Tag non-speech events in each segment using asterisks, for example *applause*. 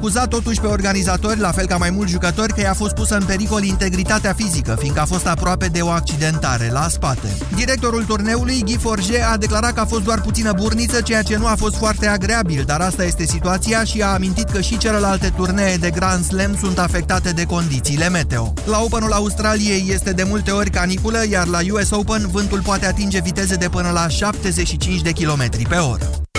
acuzat totuși pe organizatori, la fel ca mai mulți jucători, că i-a fost pusă în pericol integritatea fizică, fiindcă a fost aproape de o accidentare la spate. Directorul turneului, Guy Forge, a declarat că a fost doar puțină burniță, ceea ce nu a fost foarte agreabil, dar asta este situația și a amintit că și celelalte turnee de Grand Slam sunt afectate de condițiile meteo. La Openul Australiei este de multe ori caniculă, iar la US Open vântul poate atinge viteze de până la 75 de km pe oră.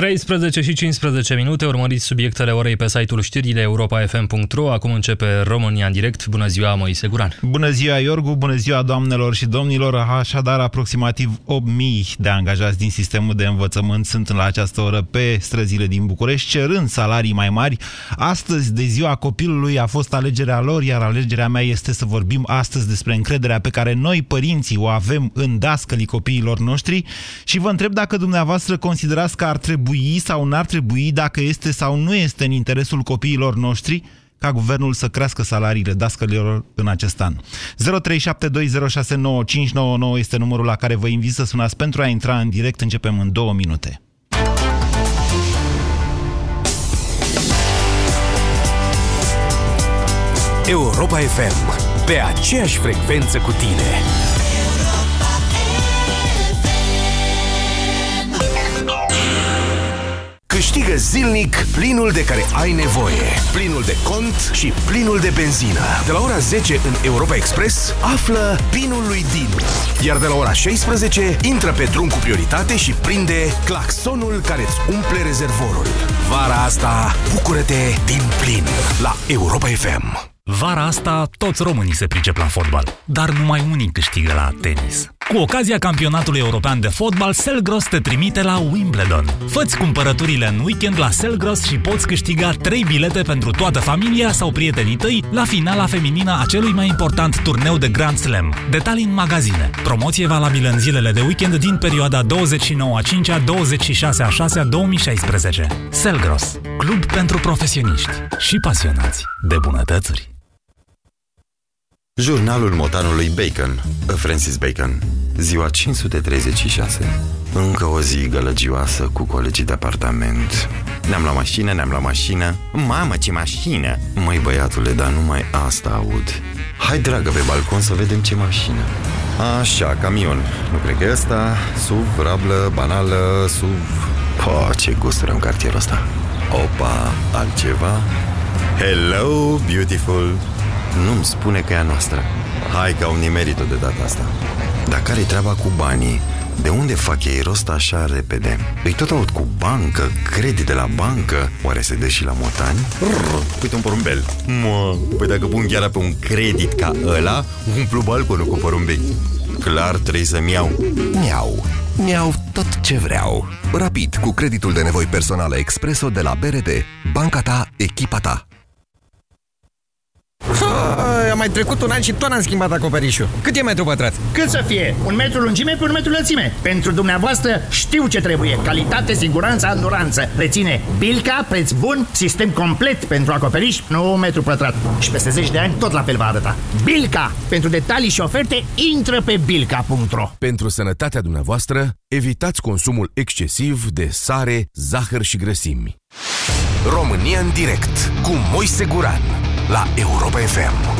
13 și 15 minute, urmăriți subiectele orei pe site-ul știrile europa.fm.ro. Acum începe România în direct. Bună ziua, Moise Guran. Bună ziua, Iorgu, bună ziua, doamnelor și domnilor. Așadar, aproximativ 8.000 de angajați din sistemul de învățământ sunt la această oră pe străzile din București, cerând salarii mai mari. Astăzi, de ziua copilului, a fost alegerea lor, iar alegerea mea este să vorbim astăzi despre încrederea pe care noi, părinții, o avem în dascălii copiilor noștri și vă întreb dacă dumneavoastră considerați că ar trebui trebui sau n-ar trebui, dacă este sau nu este în interesul copiilor noștri, ca guvernul să crească salariile dascălilor în acest an. 0372069599 este numărul la care vă invit să sunați pentru a intra în direct. Începem în două minute. Europa FM. Pe aceeași frecvență cu tine. Zilnic plinul de care ai nevoie. Plinul de cont și plinul de benzină. De la ora 10 în Europa Express, află pinul lui Din. Iar de la ora 16, intră pe drum cu prioritate și prinde claxonul care îți umple rezervorul. Vara asta, bucură-te din plin la Europa FM. Vara asta, toți românii se pricep la fotbal, dar numai unii câștigă la tenis. Cu ocazia campionatului european de fotbal, Selgros te trimite la Wimbledon. Făți cumpărăturile în weekend la Selgros și poți câștiga 3 bilete pentru toată familia sau prietenii tăi la finala feminină a celui mai important turneu de Grand Slam. Detalii în magazine. Promoție valabilă în zilele de weekend din perioada 29 a 5 a 26 a 6 a 2016. Selgros, club pentru profesioniști și pasionați de bunătățuri. Jurnalul motanului Bacon, Francis Bacon, ziua 536. Încă o zi gălăgioasă cu colegii de apartament. Ne-am luat mașină, ne-am luat mașină. Mamă, ce mașină! Măi, băiatule, dar numai asta aud. Hai, dragă, pe balcon să vedem ce mașină. Așa, camion. Nu cred că e ăsta. SUV, rablă, banală, SUV... Po, ce gusturi în cartierul ăsta. Opa, altceva? Hello, beautiful! Nu-mi spune că e a noastră. Hai că au nimerit-o de data asta. Dar care-i treaba cu banii? De unde fac ei rost așa repede? Îi tot aud cu bancă, credit de la bancă Oare se dă și la motani? Rrr, uite un porumbel Mă, păi dacă pun chiar pe un credit ca ăla Umplu balconul cu porumbei Clar trebuie să-mi iau Miau Miau tot ce vreau Rapid, cu creditul de nevoi personale Expreso de la BRD Banca ta, echipa ta a mai trecut un an și tot am schimbat acoperișul. Cât e metru pătrat? Cât să fie? Un metru lungime pe un metru lățime. Pentru dumneavoastră știu ce trebuie. Calitate, siguranță, anduranță. Reține Bilca, preț bun, sistem complet pentru acoperiș, nu un metru pătrat. Și peste 10 de ani tot la fel va arăta. Bilca! Pentru detalii și oferte, intră pe bilca.ro Pentru sănătatea dumneavoastră, evitați consumul excesiv de sare, zahăr și grăsimi. România în direct cu Moise Guran la Europa FM.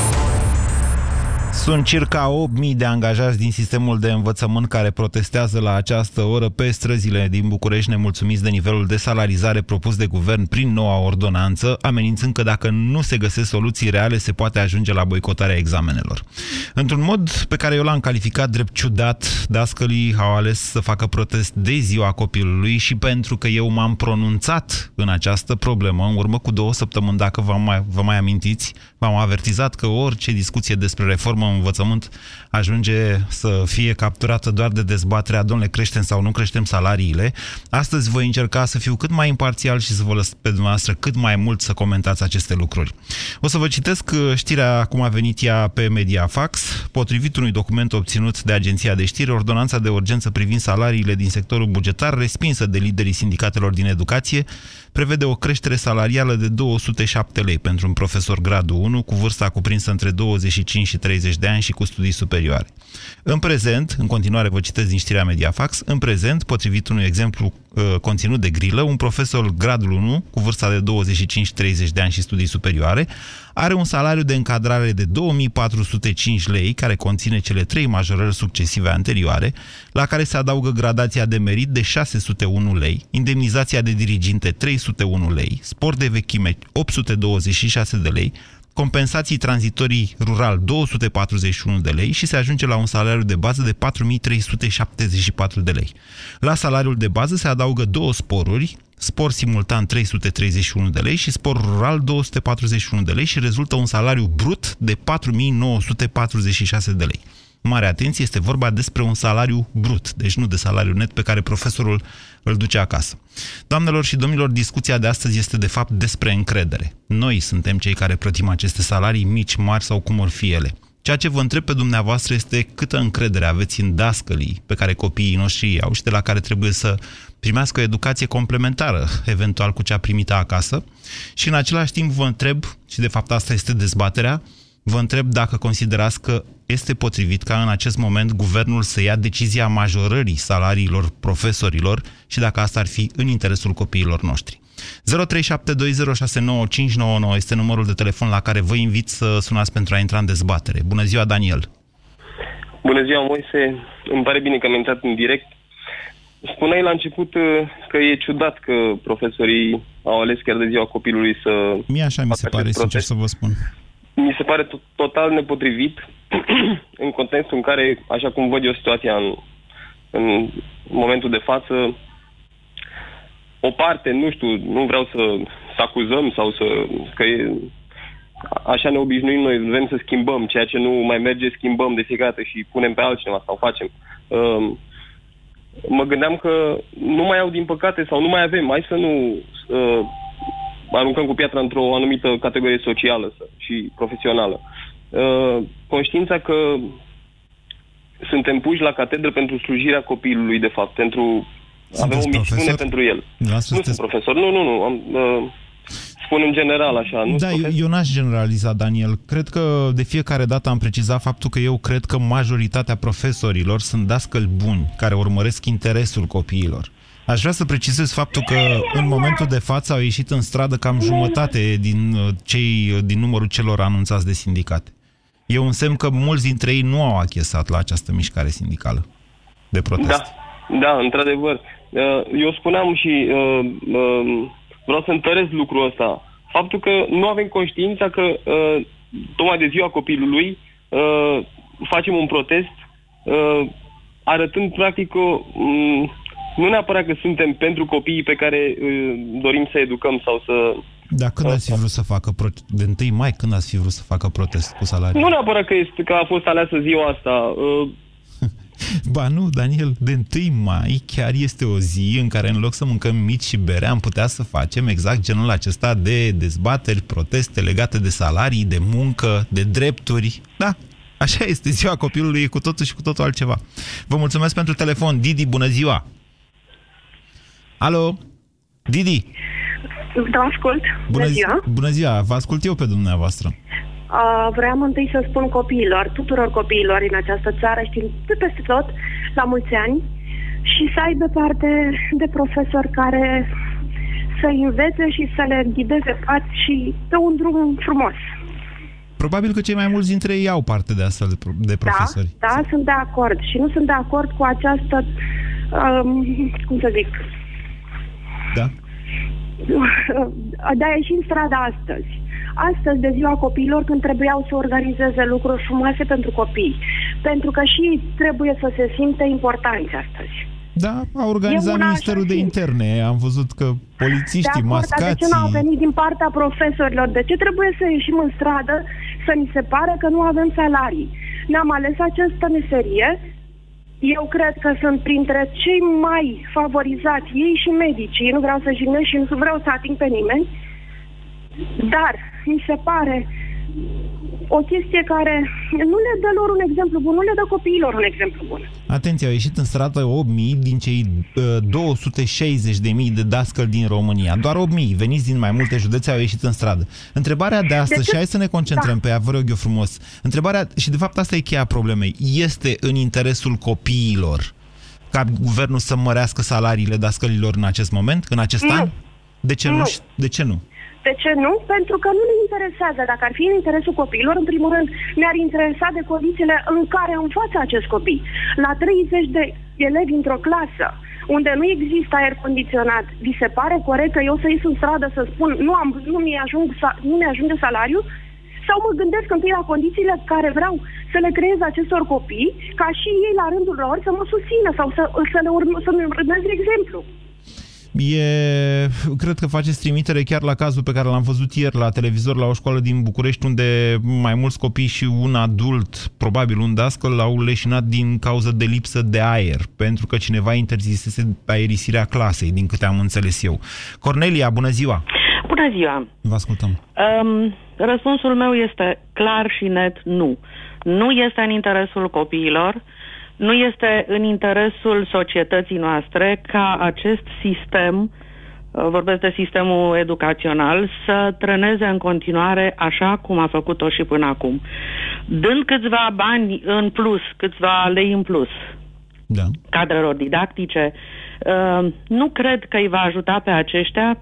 Sunt circa 8.000 de angajați din sistemul de învățământ care protestează la această oră pe străzile din București nemulțumiți de nivelul de salarizare propus de guvern prin noua ordonanță, amenințând că dacă nu se găsesc soluții reale, se poate ajunge la boicotarea examenelor. Într-un mod pe care eu l-am calificat drept ciudat, dascălii au ales să facă protest de ziua copilului și pentru că eu m-am pronunțat în această problemă, în urmă cu două săptămâni, dacă vă mai, vă mai amintiți, v-am avertizat că orice discuție despre reformă în învățământ ajunge să fie capturată doar de dezbaterea, domnule, creștem sau nu creștem salariile. Astăzi voi încerca să fiu cât mai imparțial și să vă lăs pe dumneavoastră cât mai mult să comentați aceste lucruri. O să vă citesc uh, știrea cum a venit ea pe Mediafax. Potrivit unui document obținut de agenția de știri, ordonanța de urgență privind salariile din sectorul bugetar, respinsă de liderii sindicatelor din educație, prevede o creștere salarială de 207 lei pentru un profesor gradul 1 cu vârsta cuprinsă între 25 și 30 30 de ani și cu studii superioare. În prezent, în continuare vă citesc din știrea Mediafax, în prezent, potrivit unui exemplu uh, conținut de grilă, un profesor gradul 1, cu vârsta de 25-30 de ani și studii superioare, are un salariu de încadrare de 2405 lei, care conține cele trei majorări succesive anterioare, la care se adaugă gradația de merit de 601 lei, indemnizația de diriginte 301 lei, sport de vechime 826 de lei, compensații tranzitorii rural 241 de lei și se ajunge la un salariu de bază de 4374 de lei. La salariul de bază se adaugă două sporuri, spor simultan 331 de lei și spor rural 241 de lei și rezultă un salariu brut de 4946 de lei. Mare atenție, este vorba despre un salariu brut, deci nu de salariu net pe care profesorul îl duce acasă. Doamnelor și domnilor, discuția de astăzi este de fapt despre încredere. Noi suntem cei care plătim aceste salarii mici, mari sau cum or fi ele. Ceea ce vă întreb pe dumneavoastră este câtă încredere aveți în dascălii pe care copiii noștri iau și de la care trebuie să primească o educație complementară, eventual cu cea primită acasă. Și în același timp vă întreb, și de fapt asta este dezbaterea, vă întreb dacă considerați că este potrivit ca în acest moment guvernul să ia decizia majorării salariilor profesorilor și dacă asta ar fi în interesul copiilor noștri. 0372069599 este numărul de telefon la care vă invit să sunați pentru a intra în dezbatere. Bună ziua, Daniel! Bună ziua, Moise! Îmi pare bine că am intrat în direct. Spuneai la început uh, că e ciudat că profesorii au ales chiar de ziua copilului să... Mie așa mi se pare, sincer să vă spun. Mi se pare total nepotrivit *clears throat* în contextul în care, așa cum văd eu situația în, în momentul de față, o parte, nu știu, nu vreau să, să acuzăm sau să... că e, așa ne obișnuim noi, vrem să schimbăm, ceea ce nu mai merge, schimbăm de fiecare dată și punem pe altcineva sau facem. Uh, mă gândeam că nu mai au, din păcate, sau nu mai avem, mai să nu uh, aruncăm cu piatra într-o anumită categorie socială și profesională. Uh, conștiința că suntem puși la catedră pentru slujirea copilului, de fapt, pentru Sunteți avem o misiune profesor? pentru el. Da, nu sunteți... sunt profesor, nu, nu, nu. Am, uh, spun în general așa. Nu Da, eu, eu n-aș generaliza, Daniel. Cred că de fiecare dată am precizat faptul că eu cred că majoritatea profesorilor sunt dascăli buni, care urmăresc interesul copiilor. Aș vrea să precizez faptul că în momentul de față au ieșit în stradă cam jumătate din uh, cei din numărul celor anunțați de sindicate. E un semn că mulți dintre ei nu au achesat la această mișcare sindicală de protest. Da, da, într-adevăr. Uh, Eu spuneam și uh, uh, vreau să întăresc lucrul ăsta. Faptul că nu avem conștiința că uh, tocmai de ziua copilului uh, facem un protest uh, arătând practic că um, nu neapărat că suntem pentru copiii pe care uh, dorim să educăm sau să... Dar când ați fi vrut să facă pro- de 1 mai, când ați fi vrut să facă protest cu salarii? Nu neapărat că, este, că a fost aleasă ziua asta. Uh, *laughs* Ba nu, Daniel, de 1 mai chiar este o zi în care în loc să mâncăm mici și bere, am putea să facem exact genul acesta de dezbateri, proteste legate de salarii, de muncă, de drepturi. Da, așa este, ziua copilului e cu totul și cu totul altceva. Vă mulțumesc pentru telefon. Didi, bună ziua! Alo? Didi! Da, ascult. Bună ziua. Bună ziua, vă ascult eu pe dumneavoastră. Uh, vreau întâi să spun copiilor, tuturor copiilor din această țară, știm de peste tot, la mulți ani, și să aibă parte de profesori care să învețe și să le ghideze pați și pe un drum frumos. Probabil că cei mai mulți dintre ei au parte de astfel de, pro- de profesori. Da, da, sunt de acord. Și nu sunt de acord cu această, um, cum să zic, Da? de a ieși în stradă astăzi. Astăzi, de ziua copiilor, când trebuiau să organizeze lucruri frumoase pentru copii. Pentru că și ei trebuie să se simte importanți astăzi. Da, a organizat E una Ministerul așa de și- Interne. Am văzut că De polițiștii acord, dar de mascați... ce nu au venit din partea profesorilor? De ce trebuie să ieșim în stradă să ni se pare că nu avem salarii? Ne-am ales această meserie. Eu cred că sunt printre cei mai favorizați, ei și medicii. Nu vreau să jignesc și nu vreau să ating pe nimeni. Dar mi se pare o chestie care nu le dă lor un exemplu bun, nu le dă copiilor un exemplu bun. Atenție, au ieșit în stradă 8.000 din cei uh, 260.000 de dascăli din România. Doar 8.000 veniți din mai multe județe au ieșit în stradă. Întrebarea de astăzi, de și hai să ne concentrăm da. pe ea, vă rog eu frumos. Întrebarea, și de fapt asta e cheia problemei, este în interesul copiilor ca guvernul să mărească salariile dascălilor în acest moment, în acest nu. an? De ce nu? nu? De ce nu? De ce nu? Pentru că nu ne interesează. Dacă ar fi în interesul copiilor, în primul rând, ne-ar interesa de condițiile în care învață acest copii. La 30 de elevi într-o clasă, unde nu există aer condiționat, vi se pare corect că eu să ies în stradă să spun nu, am, nu, mi-ajung, nu mi-ajunge salariu? Sau mă gândesc întâi la condițiile care vreau să le creez acestor copii, ca și ei la rândul lor să mă susțină sau să, să le urmă, să-mi urmez exemplu. E, cred că faceți trimitere chiar la cazul pe care l-am văzut ieri la televizor la o școală din București unde mai mulți copii și un adult, probabil un dascăl, au leșinat din cauză de lipsă de aer, pentru că cineva interzisese aerisirea clasei, din câte am înțeles eu. Cornelia, bună ziua! Bună ziua! Vă ascultăm. Um, răspunsul meu este clar și net nu. Nu este în interesul copiilor, nu este în interesul societății noastre ca acest sistem, uh, vorbesc de sistemul educațional, să treneze în continuare așa cum a făcut-o și până acum. Dând câțiva bani în plus, câțiva lei în plus, da. cadrelor didactice, uh, nu cred că îi va ajuta pe aceștia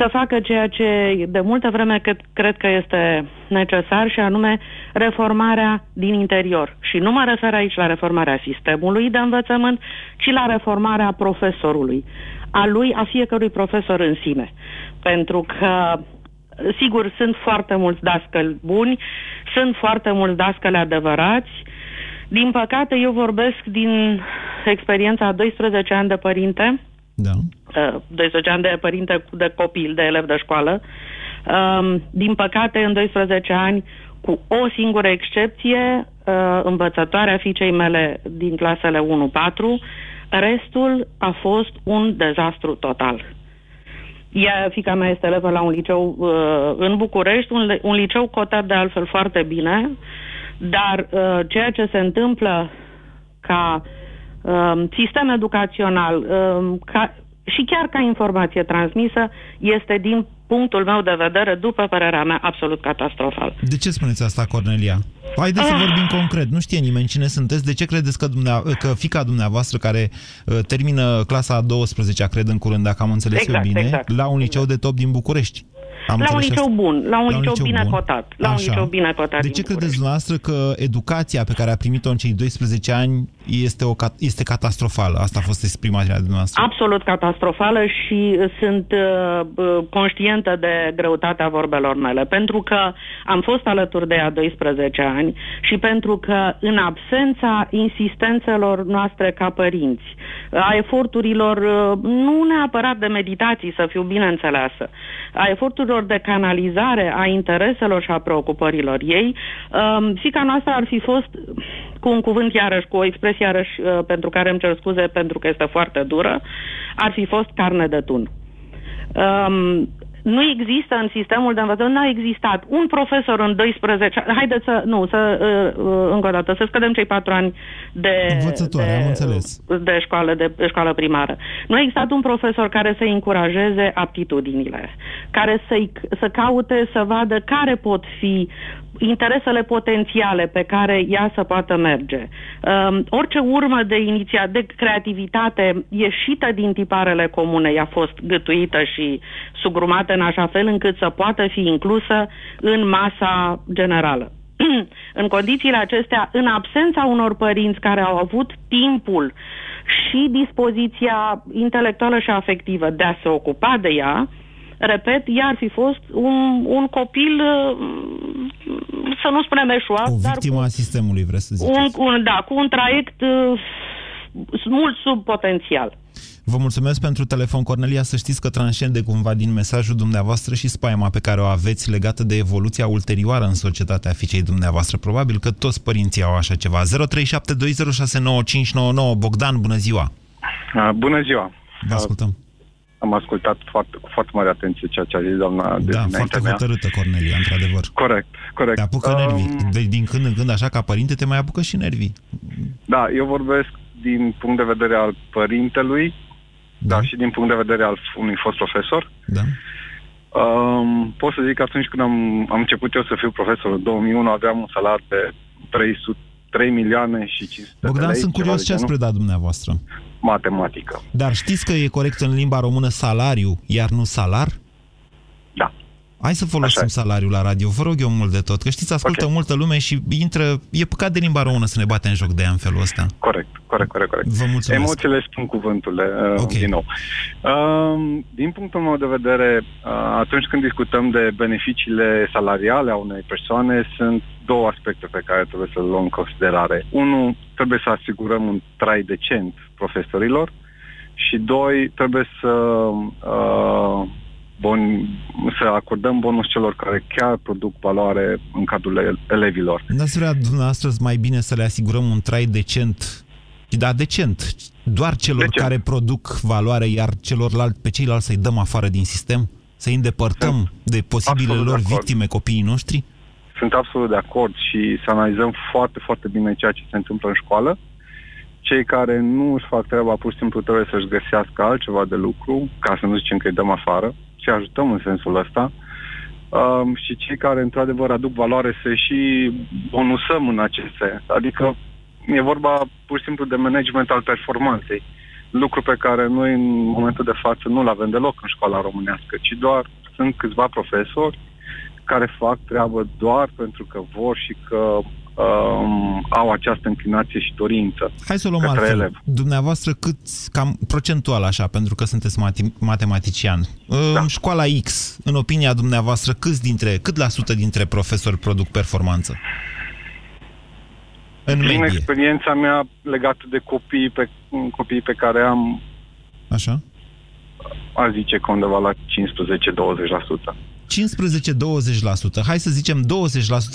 să facă ceea ce de multă vreme cred, cred că este necesar și anume reformarea din interior. Și nu mă refer aici la reformarea sistemului de învățământ, ci la reformarea profesorului, a lui, a fiecărui profesor în sine. Pentru că sigur, sunt foarte mulți dascăli buni, sunt foarte mulți dascăli adevărați. Din păcate, eu vorbesc din experiența a 12 ani de părinte, da. 12 uh, ani de părinte de copil, de elev de școală. Um, din păcate, în 12 ani, cu o singură excepție, uh, învățătoarea fiicei mele din clasele 1-4, restul a fost un dezastru total. Ea, fica mea este elevă la un liceu uh, în București, un, un liceu cotat de altfel foarte bine, dar uh, ceea ce se întâmplă ca uh, sistem educațional, uh, ca, și chiar ca informație transmisă, este din punctul meu de vedere, după părerea mea, absolut catastrofal. De ce spuneți asta, Cornelia? Haideți să ah. vorbim concret. Nu știe nimeni cine sunteți. De ce credeți că, dumnea, că fica dumneavoastră care uh, termină clasa a 12-a, cred în curând, dacă am înțeles exact, eu bine, exact. la un liceu de top din București? Am la un liceu asta? bun, la un, la un liceu, liceu bine bun. cotat. La Așa. un liceu bine cotat De ce credeți dumneavoastră că educația pe care a primit-o în cei 12 ani este, o, este catastrofală? Asta a fost exprimarea dumneavoastră. Absolut catastrofală și sunt uh, uh, conștientă de greutatea vorbelor mele. Pentru că am fost alături de ea 12 ani și pentru că în absența insistențelor noastre ca părinți, a eforturilor uh, nu neapărat de meditații, să fiu bine înțeleasă, a eforturilor de canalizare a intereselor și a preocupărilor ei, um, fica noastră ar fi fost, cu un cuvânt iarăși, cu o expresie iarăși uh, pentru care îmi cer scuze pentru că este foarte dură, ar fi fost carne de tun. Um, nu există în sistemul de învățământ, nu a existat un profesor în 12, haideți să, nu, să, uh, uh, încă o dată, să scădem cei patru ani de, Învățătoare, de, am înțeles. de, școală, de, de școală primară. Nu a existat un profesor care să încurajeze aptitudinile, care să să caute să vadă care pot fi interesele potențiale pe care ea să poată merge. Um, orice urmă de iniția de creativitate ieșită din tiparele comune i-a fost gătuită și sugrumată în așa fel încât să poată fi inclusă în masa generală. *clears throat* în condițiile acestea, în absența unor părinți care au avut timpul și dispoziția intelectuală și afectivă de a se ocupa de ea, repet, ea ar fi fost un, un copil, uh, să nu spunem eșuat, o dar cu, a sistemului, vreți să ziceți. Un, un, da, cu un traiect uh, mult sub potențial. Vă mulțumesc pentru telefon, Cornelia. Să știți că transcende cumva din mesajul dumneavoastră și spaima pe care o aveți legată de evoluția ulterioară în societatea fiicei dumneavoastră. Probabil că toți părinții au așa ceva. 0372069599 Bogdan, bună ziua! Bună ziua! Vă ascultăm! Am ascultat foarte, cu foarte mare atenție ceea ce a zis doamna de Da, foarte mea. hotărâtă, Cornelia, într-adevăr. Corect, corect. Te apucă nervii. Um, De, din când în când, așa ca părinte, te mai apucă și nervii. Da, eu vorbesc din punct de vedere al părintelui, da. dar și din punct de vedere al unui fost profesor. Da. Um, pot să zic că atunci când am, am început eu să fiu profesor în 2001, aveam un salar de 300, 3 milioane și 500 de Bogdan, lei. sunt ceva curios de ce ați genul. predat dumneavoastră. Matematică. Dar știți că e corect în limba română salariu, iar nu salar? Da. Hai să folosim salariul la radio, vă rog eu mult de tot, că știți, ascultă okay. multă lume și intră, e păcat de limba română să ne bate în joc de ea în felul ăsta. Corect, corect, corect, corect. Vă mulțumesc. Emoțiile spun cuvântul uh, okay. din nou. Uh, din punctul meu de vedere, uh, atunci când discutăm de beneficiile salariale a unei persoane, sunt două aspecte pe care trebuie să le luăm în considerare. Unu, trebuie să asigurăm un trai decent profesorilor și doi, trebuie să uh, bon, să acordăm bonus celor care chiar produc valoare în cadrul ele- elevilor. N-ați vrea dumneavoastră mai bine să le asigurăm un trai decent, da, decent, doar celor decent. care produc valoare, iar celorlalți, pe ceilalți să-i dăm afară din sistem? Să-i îndepărtăm de posibile absolut lor de acord. victime, copiii noștri? Sunt absolut de acord și să analizăm foarte, foarte bine ceea ce se întâmplă în școală. Cei care nu își fac treaba, pur și simplu trebuie să-și găsească altceva de lucru, ca să nu zicem că îi dăm afară, și ajutăm în sensul ăsta. Um, și cei care, într-adevăr, aduc valoare să și bonusăm în acest sens. Adică e vorba pur și simplu de management al performanței. Lucru pe care noi, în momentul de față, nu-l avem deloc în școala românească, ci doar sunt câțiva profesori care fac treabă doar pentru că vor și că um, au această înclinație și dorință. Hai să o luăm către altfel. elev. Dumneavoastră cât, cam procentual așa, pentru că sunteți mati- matematician. Da. În școala X, în opinia dumneavoastră, câți dintre, cât la sută dintre profesori produc performanță? În Din medie. experiența mea legată de copii pe, copiii pe care am, Așa? aș zice că undeva la 15-20%. 15-20%, hai să zicem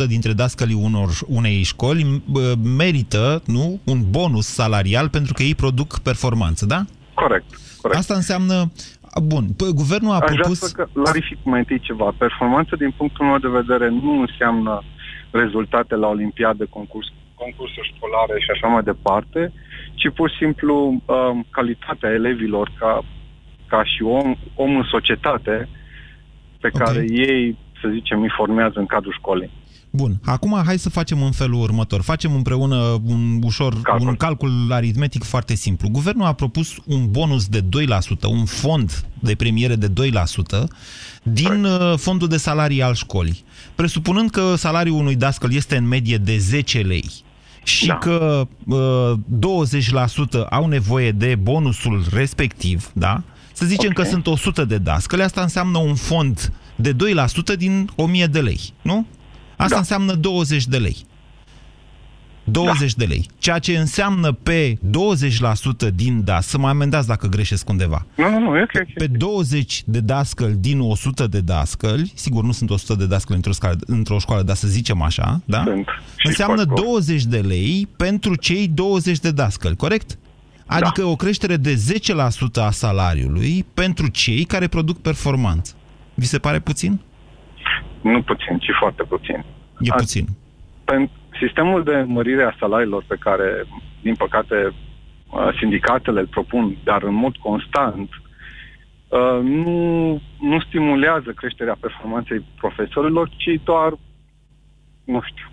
20% dintre dascălii unor, unei școli bă, merită nu, un bonus salarial pentru că ei produc performanță, da? Corect. corect. Asta înseamnă... Bun, p- guvernul a Aș vrea propus... să clarific mai întâi ceva. Performanță, din punctul meu de vedere, nu înseamnă rezultate la olimpiadă, concurs, concursuri școlare și așa mai departe, ci pur și simplu um, calitatea elevilor ca, ca și om, om în societate pe Ok. care ei, să zicem, îi formează în cadrul școlii. Bun, acum hai să facem în felul următor. Facem împreună un ușor calcul. un calcul aritmetic foarte simplu. Guvernul a propus un bonus de 2%, un fond de premiere de 2% din uh, fondul de salarii al școlii. Presupunând că salariul unui dascăl este în medie de 10 lei și da. că uh, 20% au nevoie de bonusul respectiv, da? Să zicem okay. că sunt 100 de dascăli, asta înseamnă un fond de 2% din 1000 de lei, nu? Asta da. înseamnă 20 de lei. 20 da. de lei. Ceea ce înseamnă pe 20% din DAS, să mă amendați dacă greșesc undeva. Nu, nu, nu, e ok. ok. Pe 20 de dascăli din 100 de dascăli, sigur nu sunt 100 de dascăli într-o, scală, într-o școală, dar să zicem așa, da? Sunt. Și Înseamnă fac 20 de lei pentru cei 20 de dascăli, corect? Adică da. o creștere de 10% a salariului pentru cei care produc performanță. Vi se pare puțin? Nu puțin, ci foarte puțin. E A- puțin. Pen- sistemul de mărire a salariilor pe care, din păcate, uh, sindicatele îl propun, dar în mod constant, uh, nu, nu stimulează creșterea performanței profesorilor, ci doar, nu știu,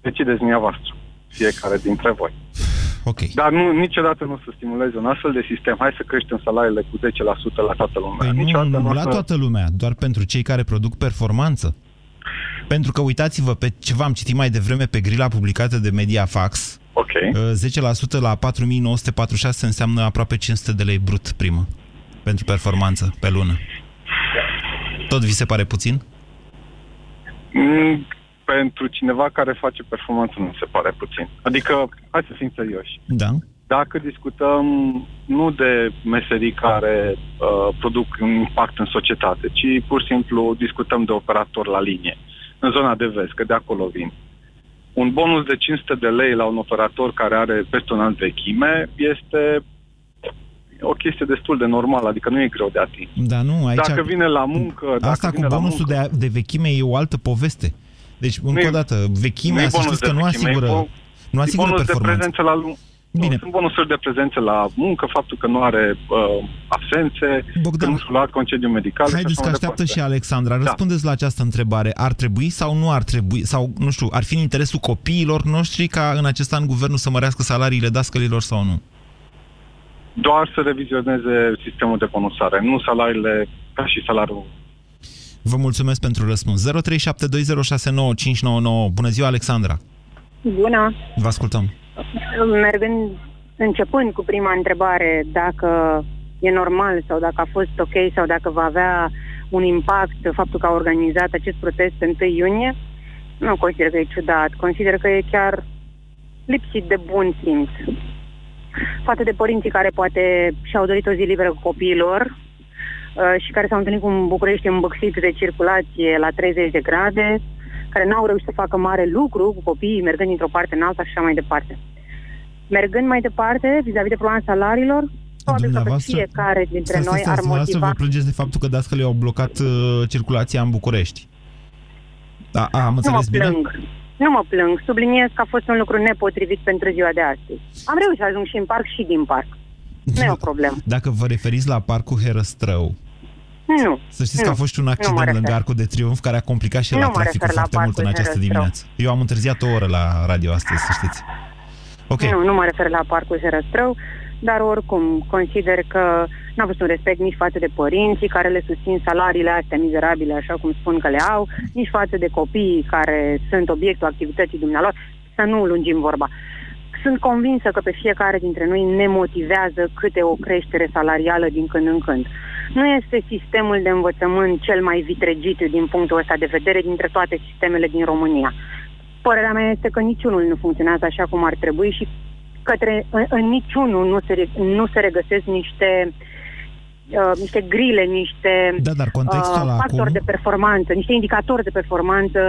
decideți dumneavoastră, fiecare dintre voi. Ok. Dar nu, niciodată nu o să stimuleze un astfel de sistem. Hai să creștem salariile cu 10% la toată lumea. Păi nu, niciodată nu, nu o la să- toată lumea, doar pentru cei care produc performanță. Pentru că uitați-vă pe ce v-am citit mai devreme pe grila publicată de Mediafax. Ok. Uh, 10% la 4946 înseamnă aproape 500 de lei brut primă pentru performanță pe lună. Tot vi se pare puțin? Mm, pentru cineva care face performanță nu mi se pare puțin. Adică, hai să fim serioși. Da. Dacă discutăm nu de meserii care uh, produc un impact în societate, ci pur și simplu discutăm de operator la linie, în zona de vest, că de acolo vin. Un bonus de 500 de lei la un operator care are peste un an vechime este o chestie destul de normală, adică nu e greu de atins. Da, nu, aici... Dacă vine la muncă... Dacă Asta cu vine la bonusul muncă, de, de vechime e o altă poveste. Deci, încă e- o dată, vechimea, nu e să bonus știți că de nu vechime, e asigură, bo- nu e asigură bonus de performanță. prezență la lu- Bine. Nu, sunt bonusuri de prezență la muncă, faptul că nu are uh, absențe, Bogdan, că nu și-a luat concediu medical. și Haideți așa că mai așteaptă departe. și Alexandra. Da. Răspundeți la această întrebare. Ar trebui sau nu ar trebui, sau, nu știu, ar fi în interesul copiilor noștri ca în acest an guvernul să mărească salariile dascălilor sau nu? Doar să revizioneze sistemul de bonusare, nu salariile ca și salariul. Vă mulțumesc pentru răspuns. 0372069599. Bună ziua, Alexandra. Bună! Vă ascultăm. Mergând, începând cu prima întrebare, dacă e normal sau dacă a fost ok sau dacă va avea un impact faptul că a organizat acest protest pe 1 iunie, nu consider că e ciudat. Consider că e chiar lipsit de bun simț. Față de părinții care poate și-au dorit o zi liberă cu copiilor uh, și care s-au întâlnit cu un București îmbâxit de circulație la 30 de grade, care n-au reușit să facă mare lucru cu copiii mergând dintr-o parte în alta și așa mai departe. Mergând mai departe, vis-a-vis de problema salariilor, probabil că pe Dumneavoastră- fiecare dintre Stați, noi stați, ar dumneavoastră motiva... vă plângeți de faptul că dascălii au blocat uh, circulația în București. Da, a, am Nu mă înțeles bine? plâng. Nu mă plâng. Subliniez că a fost un lucru nepotrivit pentru ziua de astăzi. Am reușit să ajung și în parc și din parc. Nu e o problemă. *laughs* Dacă vă referiți la parcul Herăstrău, Nu. să știți nu. că a fost și un Nu mă accident refer. lângă Arcul de Triunf care a complicat și Nu la mă traficul refer la foarte mult în parcul această Herăstrău. dimineață. Eu am întârziat o oră la radio astăzi, să știți. Ok. Nu, nu mă refer la parcul Herăstrău, dar oricum consider că n-a fost un respect nici față de părinții care le susțin salariile astea mizerabile, așa cum spun că le au, nici față de copiii care sunt obiectul activității dumnealor, să nu lungim vorba. Sunt convinsă că pe fiecare dintre noi ne motivează câte o creștere salarială din când în când. Nu este sistemul de învățământ cel mai vitregit din punctul ăsta de vedere dintre toate sistemele din România. Părerea mea este că niciunul nu funcționează așa cum ar trebui și către, în, în niciunul nu se, re- nu se regăsesc niște uh, niște grile, niște Da, dar contextul ăla factori acum- de performanță, niște indicatori de performanță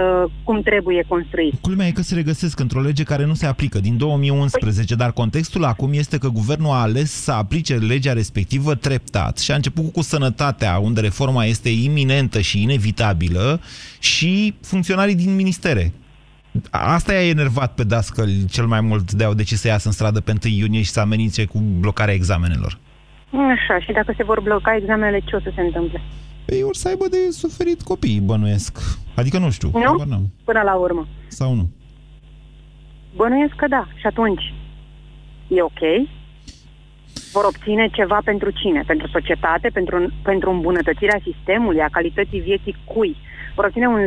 cum trebuie construit. Culmea e că se regăsesc într-o lege care nu se aplică din 2011, dar contextul acum este că guvernul a ales să aplice legea respectivă treptat și a început cu sănătatea, unde reforma este iminentă și inevitabilă, și funcționarii din ministere. Asta i-a enervat pe dascăl cel mai mult de au decis să iasă în stradă pe 1 iunie și să amenințe cu blocarea examenelor. Așa, și dacă se vor bloca examenele, ce o să se întâmple? Ei or să aibă de suferit copiii, bănuiesc. Adică nu știu, habar Nu? n-am. Până la urmă. Sau nu. Bănuiesc că da. Și atunci, e ok? Vor obține ceva pentru cine? Pentru societate? Pentru, pentru îmbunătățirea sistemului, a calității vieții cui? Vor obține un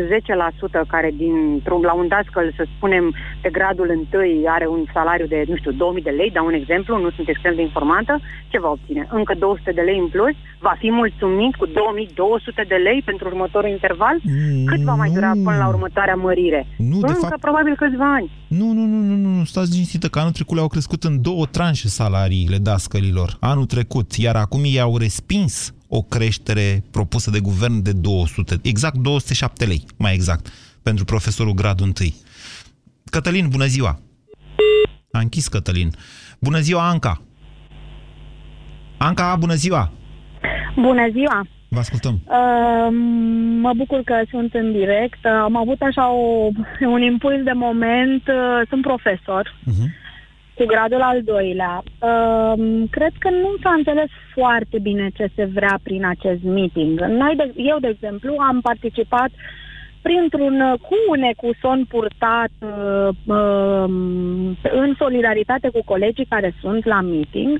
10% care dintr-un, la un dascăl, să spunem, pe gradul întâi are un salariu de, nu știu, 2000 de lei, dau un exemplu, nu sunt extrem de informată, ce va obține? Încă 200 de lei în plus? Va fi mulțumit cu 2200 de lei pentru următorul interval? Cât va mai dura până la următoarea mărire? Nu, de Încă fapt- probabil câțiva ani. Nu, nu, nu, nu, nu, nu, stați liniștită că anul trecut le-au crescut în două tranșe salariile dascălilor. Anul trecut, iar acum ei au respins o creștere propusă de guvern de 200, exact 207 lei, mai exact, pentru profesorul gradul 1. Cătălin, bună ziua! A închis Cătălin. Bună ziua, Anca! Anca, bună ziua! Bună ziua! Vă ascultăm. Uh, mă bucur că sunt în direct. Uh, am avut așa o, un impuls de moment. Uh, sunt profesor cu gradul al doilea. Uh, cred că nu s-a înțeles foarte bine ce se vrea prin acest meeting. Noi, de, eu, de exemplu, am participat printr-un uh, cu un ecuson purtat uh, uh, în solidaritate cu colegii care sunt la meeting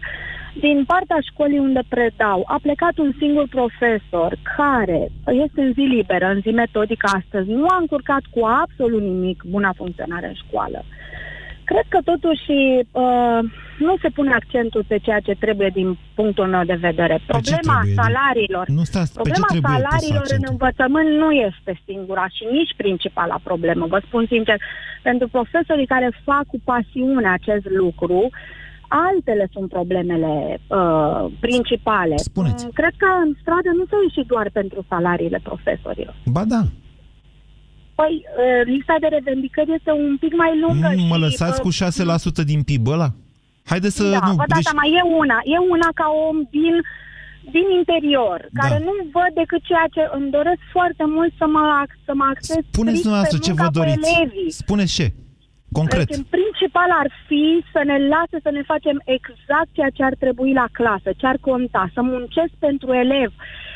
din partea școlii unde predau. A plecat un singur profesor care este în zi liberă, în zi metodică astăzi. Nu a încurcat cu absolut nimic buna funcționare în școală. Cred că totuși uh, nu se pune accentul pe ceea ce trebuie din punctul meu de vedere. Problema trebuie? salariilor. Nu stați, pe ce Problema trebuie pus salariilor în accentul? învățământ nu este singura și nici principala problemă. Vă spun sincer, pentru profesorii care fac cu pasiune acest lucru, altele sunt problemele uh, principale. Spuneți. Mm, Cred că în stradă nu s-au ieșit doar pentru salariile profesorilor. Ba da, Păi, uh, lista de revendicări este un pic mai lungă Mm, și... mă lăsați uh, cu 6% din PIB ăla? Haideți să... da, nu, vă dați deci, seama, e una, e una ca om din, din interior, Da. care nu văd decât ceea ce îmi doresc foarte mult să mă, ac- să mă acces spuneți strict dumneavoastră pe ce vă munca cu doriți. elevii. Spuneți ce? Concret. Deci, în principal ar fi să ne lase să ne facem exact ceea ce ar trebui la clasă, ce ar conta, să muncesc pentru elev. Uh,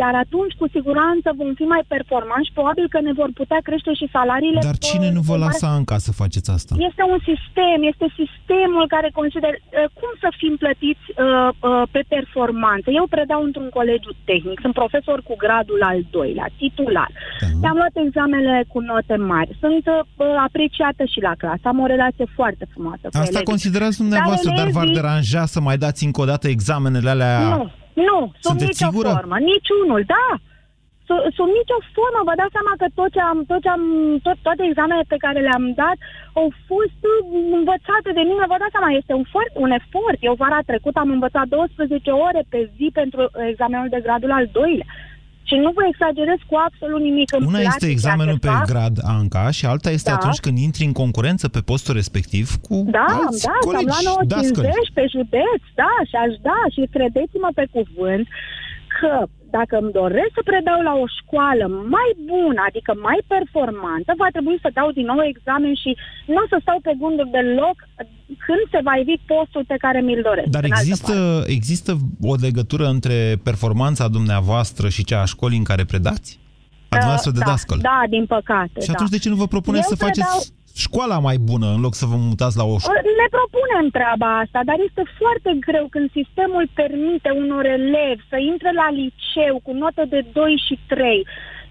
iar atunci, cu siguranță, vom fi mai performanți și probabil că ne vor putea crește și salariile. Dar cine nu vă pe- lasă Anca să faceți asta? Este un sistem, este sistemul care consider uh, cum să fim plătiți uh, uh, pe performanță. Eu predau într-un colegiu tehnic, sunt profesor cu gradul al doilea, titular. Mi-am luat examenele cu note mari, sunt uh, apreciată și la clasă, am o relație foarte frumoasă cu Asta elevii. considerați dumneavoastră, dar v-ar elevii- deranja să mai dați încă o dată examenele alea? Nu, nu, sub Sunteți nicio sigură? formă, niciunul, da. Sub, sub nicio formă, vă dați seama că tot ce am, tot ce am, tot, toate examenele pe care le-am dat au fost uh, învățate de mine, vă dați seama, este un, foarte, un efort. Eu vara trecut am învățat 12 ore pe zi pentru examenul de gradul al doilea. Și nu vă exagerez cu absolut nimic. Îmi Una place este ceea examenul ce pe fac. grad Anca și alta este Da. atunci când intri în concurență pe postul respectiv cu Da, alți da, am colegi, luat dascăli. 950 pe județ, da, și aș da, și credeți-mă pe cuvânt că dacă îmi doresc să predau la o școală mai bună, adică mai performantă, va trebui să dau din nou examen și nu o să stau pe gânduri deloc când se va ivi postul pe care mi-l doresc. Dar în altă există, există o legătură între performanța dumneavoastră și cea a școlii în care predați? A dumneavoastră de da, dascăl. Da, din păcate. Și atunci da. de ce nu vă propuneți Eu să faceți predau- școala mai bună în loc să vă mutați la o școală? Ne propunem treaba asta, dar este foarte greu când sistemul permite unor elevi să intre la liceu cu note de 2 și 3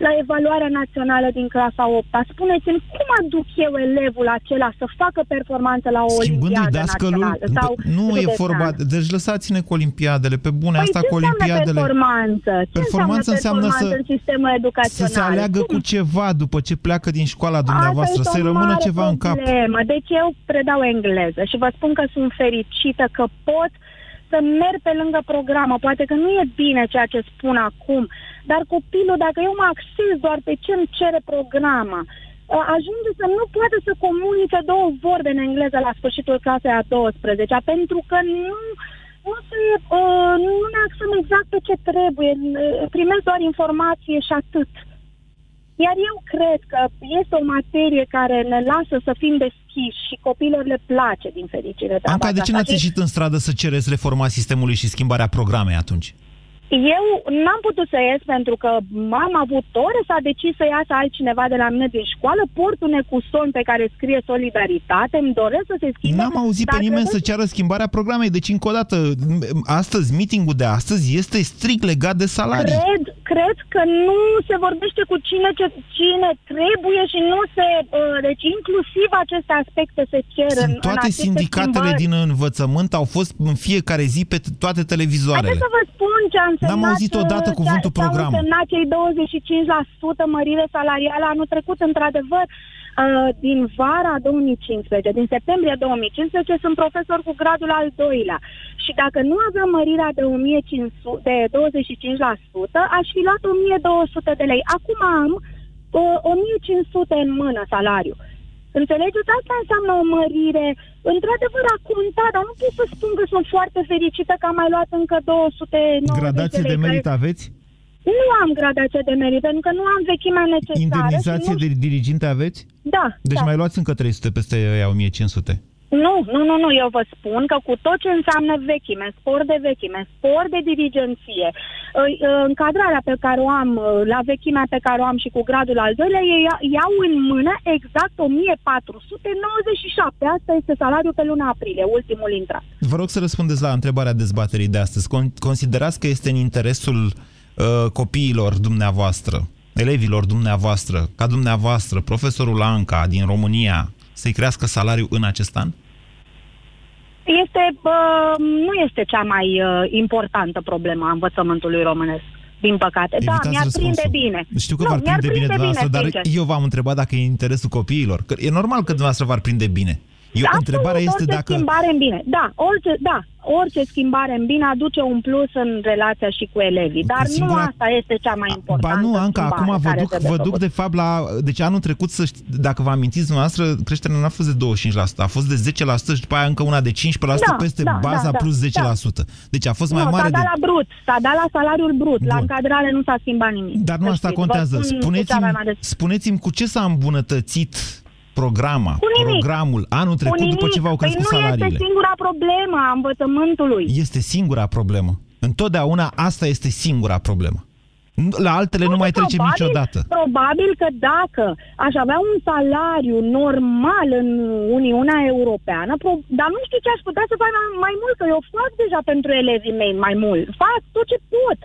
la evaluarea națională din clasa 8 -a. Spuneți-mi, cum aduc eu elevul acela să facă performanță la o Schimbându-i olimpiadă dascălul, națională? Sau nu e județeană? vorba... Deci lăsați-ne cu olimpiadele, pe bune, Păi asta ce cu înseamnă olimpiadele... performanță? Ce Performanță înseamnă, înseamnă performanță să- în sistemul Să educațional? se aleagă Cum cu ceva după ce pleacă din școala dumneavoastră, Asta să-i este o rămână mare ceva în cap. problemă. Deci eu predau engleză și vă spun că sunt fericită că pot să merg pe lângă programă. Poate că nu e bine ceea ce spun acum, dar copilul, dacă eu mă axez doar pe ce îmi cere programa, ă, ajunge să nu poată să comunice două vorbe în engleză la sfârșitul clasei a 12 pentru că nu, nu, se, uh, nu ne axăm exact pe ce trebuie, uh, primesc doar informație și atât. Iar eu cred că este o materie care ne lasă să fim deschiși și copiilor le place din fericire. treaba Anca, de ce aceasta. n-ați Și ieșit în stradă să cereți reforma sistemului și schimbarea programei atunci? Eu n-am putut să ies pentru că am avut ore, s-a decis să iasă altcineva de la mine din școală, port un ecuston pe care scrie solidaritate, îmi doresc să se schimbe. N-am auzit pe dar nimeni să credeți- ceară schimbarea programei. Deci, încă o dată, m- astăzi, meetingul de astăzi este strict legat de salarii. Cred, cred că nu se vorbește cu cine, ce, cine trebuie și nu se... Uh, deci inclusiv aceste aspecte se cer în, Sunt în toate aceste sindicatele schimbări. din învățământ au fost în fiecare zi pe t- toate televizoarele. Haideți să vă spun ce a însemnat... N-am auzit odată uh, cuvântul ce a- program. Ce au însemnat cei 25% mărire salarială anul trecut, într-adevăr, uh, din vara 2015, din septembrie 2015, sunt profesor cu gradul al doilea. Și dacă nu aveam mărirea de, 1500, de 25%, aș fi luat 1200 de lei. Acum am uh, 1500 în mână salariu. Înțelegeți? Asta înseamnă o mărire. Într-adevăr, a contat, dar nu pot să spun că sunt foarte fericită că am mai luat încă 290 Gradație de de lei. merit care- aveți? Nu am gradație de merit, pentru că nu am vechimea necesară. Indemnizație și nu... de diriginte aveți? Da, Deci da. mai luați încă 300 peste aia 1500. Nu, nu, nu, nu, eu vă spun că cu tot ce înseamnă vechime, spor de vechime, spor de dirigenție, îi, încadrarea pe care o am, la vechimea pe care o am și cu gradul al doilea, ei ia- iau în mână exact 1497. Asta este salariul pe luna aprilie, ultimul intrat. Vă rog să răspundeți la întrebarea dezbaterii de astăzi. Con- Considerați că este în interesul uh, copiilor dumneavoastră, elevilor dumneavoastră, ca dumneavoastră, profesorul Anca din România, să-i crească salariul în acest an? Este, uh, nu este cea mai uh, importantă problemă a învățământului românesc, din păcate. da, Evitați mi-ar prinde răspunsul. bine. Știu că nu, v-ar mi-ar prinde bine dumneavoastră, dar sincer. eu v-am întrebat dacă e în interesul copiilor. Că e normal că dumneavoastră v-ar prinde bine. Eu, Absolut, întrebarea este orice dacă... schimbare în bine. Da, orice, da, orice schimbare în bine aduce un plus în relația și cu elevii. Dar singura- nu asta este cea mai importantă Ba nu, Anca, schimbare acum vă care duc, trebuie vă duc făcută. de fapt la... Deci anul trecut, să ști, dacă vă amintiți dumneavoastră, creșterea nu a fost de 25%, a fost de 10% și după aia încă una de 15% Da, peste da, baza da, da, plus 10%. da. Deci a fost mai nu, mare s-a de... dat la brut, s-a dat la salariul brut, la Bun. încadrare nu s-a schimbat nimic. Dar nu Să asta știți. Vă contează. spun cu cea mai Spuneți-mi, mare spuneți-mi cu ce s-a îmbunătățit programa, Cu nimic. programul anul Cu trecut după nimic. ce v-au crescut păi nu salariile? este singura problemă a învățământului. Este singura problemă. Întotdeauna asta este singura problemă. La altele nu mai trecem probabil, niciodată. Probabil că dacă aș avea un salariu normal în Uniunea Europeană, pro- dar nu știu ce aș putea să fac mai- mai mult, că eu fac deja pentru elevii mei mai mult. Fac tot ce pot.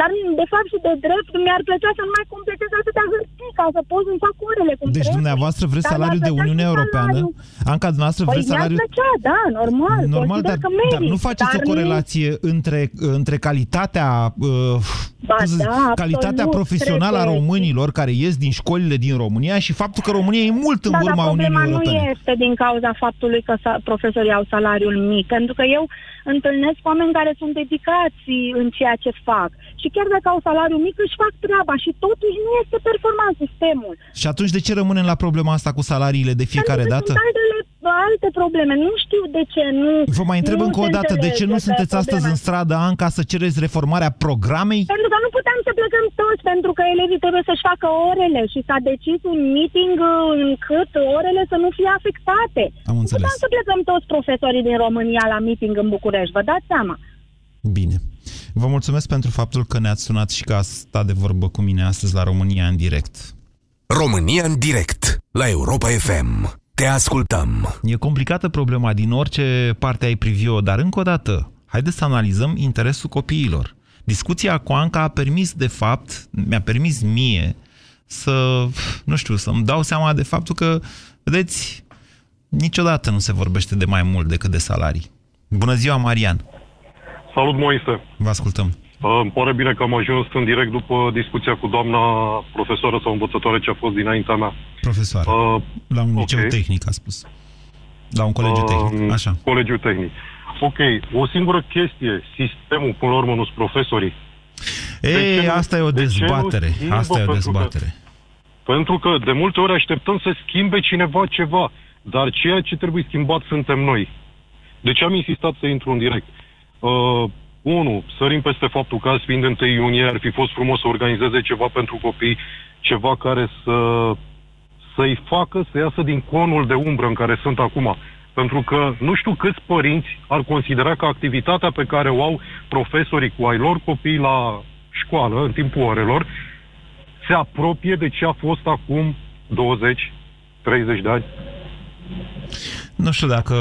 Dar, de fapt și de drept, mi-ar plăcea să nu mai completez atâtea hârtii ca să pot să-mi fac orele cum Deci trebuie. dumneavoastră vreți Dar salariul de mi-ar plăcea Uniunea și Europeană? salariul. Anca, dumneavoastră Păi vreți mi-ar salariul... plăcea, da, normal. Normal, consider dar, că merit, dar nu faceți dar o corelație între, între calitatea, uh, Ba cum să zic, da, calitatea absolut, profesională a trebuie. românilor care ies din școlile din România și faptul că România e mult în Da, urma dar problema Uniunii nu Europene. este din cauza faptului că sa- profesorii au salariul mic, pentru că eu întâlnesc oameni care sunt dedicați în ceea ce fac și chiar dacă au salariu mic își fac treaba și totuși nu este performant sistemul. Și atunci de ce rămânem la problema asta cu salariile de fiecare Pentru că dată? Sunt altele, alte probleme. Nu știu de ce nu. Vă mai întreb nu încă o se dată, de ce nu înțelege sunteți că astăzi în problema- stradă, Anca, să cereți reformarea programei? Pentru că nu puteam să plecăm toți, pentru că elevii trebuie să-și facă orele și s-a decis un meeting uh, încât orele să nu fie afectate. Am Nu înțeles. puteam să plecăm toți profesorii din România la meeting în București, vă dați seama. Bine. Vă mulțumesc pentru faptul că ne-ați sunat și că ați stat de vorbă cu mine astăzi la România în direct. România în direct la Europa FM. Te ascultăm. E complicată problema din orice parte ai privi-o, dar încă o dată, haideți să analizăm interesul copiilor. Discuția cu Anca a permis, de fapt, mi-a permis mie să, nu știu, să-mi dau seama de faptul că, vedeți, niciodată nu se vorbește de mai mult decât de salarii. Bună ziua, Marian! Salut, Moise! Vă ascultăm. Uh, Îmi pare bine că am ajuns în direct după discuția cu doamna profesoară sau învățătoare ce a fost dinaintea mea. Profesoară. Uh, La un liceu ok. tehnic, a spus. La un colegiu uh, tehnic, așa. Colegiu tehnic. Ok, o singură chestie. Sistemul, până la urmă, nu sunt profesorii. Ei, ce nu- asta e o de ce nu dezbatere. schimbă? Asta e o Pentru că- dezbatere. Pentru că de multe ori așteptăm să schimbe cineva ceva, dar ceea ce trebuie schimbat suntem noi. De ce am insistat să intru în direct? Uh, unu, sărim peste faptul că azi fiind 1 iunie ar fi fost frumos să organizeze ceva pentru copii, ceva care să să-i facă să iasă din conul de umbră în care sunt acum. Pentru că nu știu câți părinți ar considera că activitatea pe care o au profesorii cu ai lor copii la școală, în timpul orelor, se apropie de ce a fost acum 20, 30 de ani. Nu știu dacă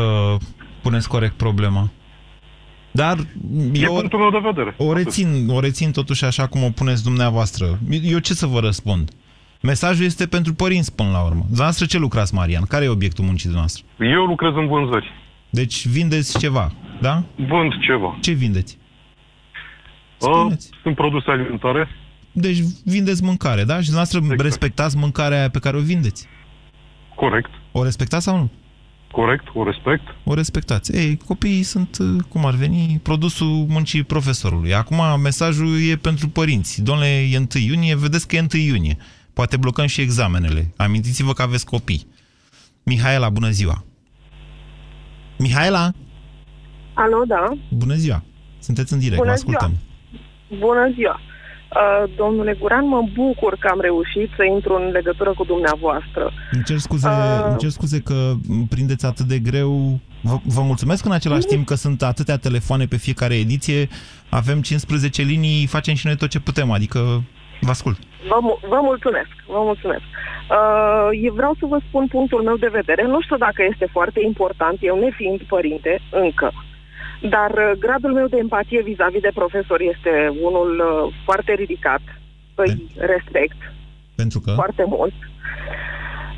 puneți corect problema. Dar E eu punctul meu de vedere. o rețin, o rețin totuși așa cum o puneți dumneavoastră. Eu ce să vă răspund? Mesajul este pentru părinți până la urmă. Dumneavoastră ce lucrați, Marian? Care e obiectul muncii dumneavoastră? Eu lucrez în vânzări. Deci vindeți ceva, da? Vând ceva. Ce vindeți? Uh, sunt produse alimentare. Deci vindeți mâncare, da? Și dumneavoastră exact. respectați mâncarea aia pe care o vindeți. Corect. O respectați sau nu? Corect, o respect. O respectați. Ei, copiii sunt, uh, cum ar veni, produsul muncii profesorului. Acum mesajul e pentru părinți. Domnule, e 1 iunie, vedeți că e 1 iunie. Poate blocăm și examenele. Amintiți-vă că aveți copii. Mihaela, bună ziua! Mihaela, Alo, da. bună ziua! Sunteți în direct, Bună vă ascultăm. Bună ziua. Uh, domnule Guran, mă bucur că am reușit să intru în legătură cu dumneavoastră. Îmi cer scuze, Uh. îmi cer scuze că îmi prindeți atât de greu. Vă, vă mulțumesc în același timp că sunt atâtea telefoane pe fiecare ediție. Avem 15 linii, facem și noi tot ce putem, adică vă ascult. Vă, mu- vă mulțumesc, vă mulțumesc. Uh, eu vreau să vă spun punctul meu de vedere. Nu știu dacă este foarte important, eu nefiind părinte, încă. Dar uh, gradul meu de empatie vis-a-vis de profesor este unul uh, foarte ridicat. Îi respect Pentru că... foarte mult.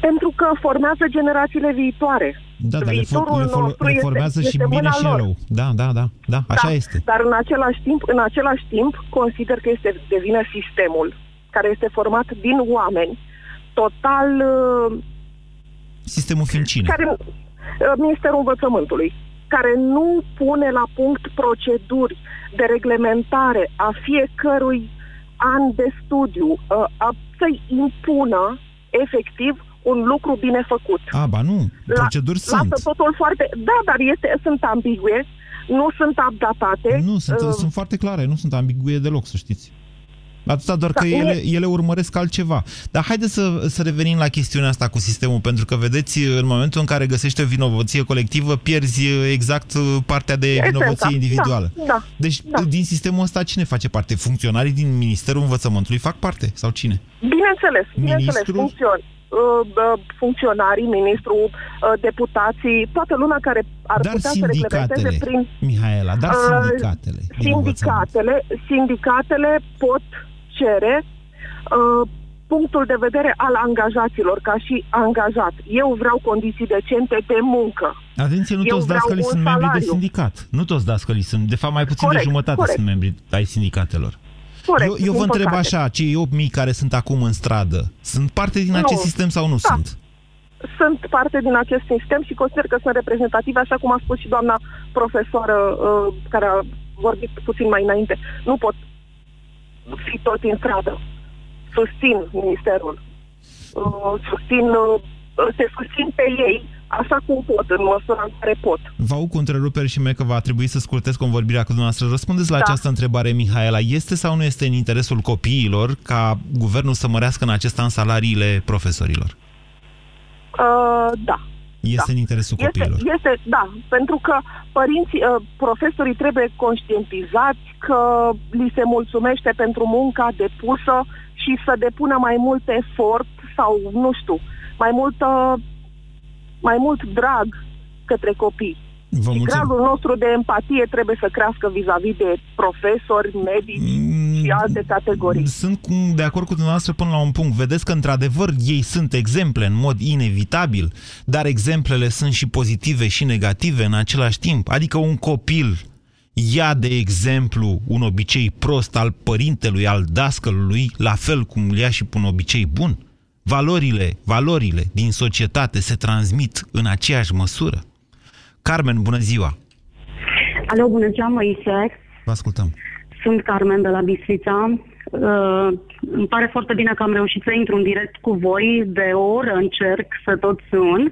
Pentru că formează generațiile viitoare. Da, dar le, for, Viitorul le, for, nostru le este- formează și este bine mâna și lor. rău. Da, da, da, da, așa da, este. Dar în același timp, în același timp, consider că este de vină sistemul care este format din oameni total uh, Sistemul fiind cine? care uh, Ministerul Învățământului, care nu pune la punct proceduri de reglementare a fiecărui an de studiu, uh, a, să-i impună efectiv un lucru bine făcut. A, ba nu, proceduri La, sunt. Lasă totul foarte... Da, dar este, sunt ambigue, nu sunt updatate. Nu, sunt, uh, sunt foarte clare, nu sunt ambigue deloc, să știți. Atâta doar Da, că mie- ele, ele urmăresc altceva. Dar haideți să, să revenim la chestiunea asta cu sistemul, pentru că, vedeți, în momentul în care găsești o vinovăție colectivă, pierzi exact partea de Esența, vinovăție individuală. Da, da. Deci, din sistemul ăsta, cine face parte? Funcționarii din Ministerul Învățământului fac parte? Sau cine? Bineînțeles, bineînțeles, Ministrul? funcțion, uh, uh, funcționarii, ministrul, uh, deputații, toată lumea care ar Dar putea să reglementeze sindicatele, prin... Mihaela, dar Uh, sindicatele din învățământ. Sindicatele, sindicatele pot cere uh, punctul de vedere al angajaților ca și angajat. Eu vreau condiții decente de muncă. Atenție, nu Eu toți vreau dascălii un sunt membri de salariu. sindicat. Nu toți dascălii sunt. De fapt, mai puțin Corect, de jumătate corect. sunt membri ai sindicatelor. Corect, eu eu vă din întreb păcate. așa, cei 8.000 care sunt acum în stradă, sunt parte din Nu. acest sistem sau nu Da. sunt? Sunt parte din acest sistem și consider că sunt reprezentative, așa cum a spus și doamna profesoară uh, care a vorbit puțin mai înainte. Nu pot fi tot în stradă. Susțin ministerul. Uh, susțin, uh, se susțin pe ei așa cum pot, în măsura în care pot. Vă aud cu întreruperi și mie că va trebui să scurtez convorbirea cu dumneavoastră. Răspundeți la Da. această întrebare, Mihaela. Este sau nu este în interesul copiilor ca guvernul să mărească în acest an salariile profesorilor? Uh, da. Este în interesul Este, copiilor. este, da, pentru că părinții, uh, profesorii trebuie conștientizați că li se mulțumește pentru munca depusă și să depună mai mult efort sau, nu știu, mai multă, mai mult drag către copii. Vă și mulțumesc. gradul nostru de empatie trebuie să crească vis-a-vis de profesori, medici și alte categorii. Sunt cu- de acord cu dumneavoastră până la un punct. Vedeți că, într-adevăr, ei sunt exemple în mod inevitabil, dar exemplele sunt și pozitive și negative în același timp. Adică un copil ia, de exemplu, un obicei prost al părintelui, al dascălului, la fel cum îl ia și pe un obicei bun. Valorile, valorile din societate se transmit în aceeași măsură. Carmen, bună ziua! Alo, bună ziua, Moise. Vă ascultăm. Sunt Carmen de la Bistrița. Uh, îmi pare foarte bine că am reușit să intru în direct cu voi. De o oră încerc să tot sun.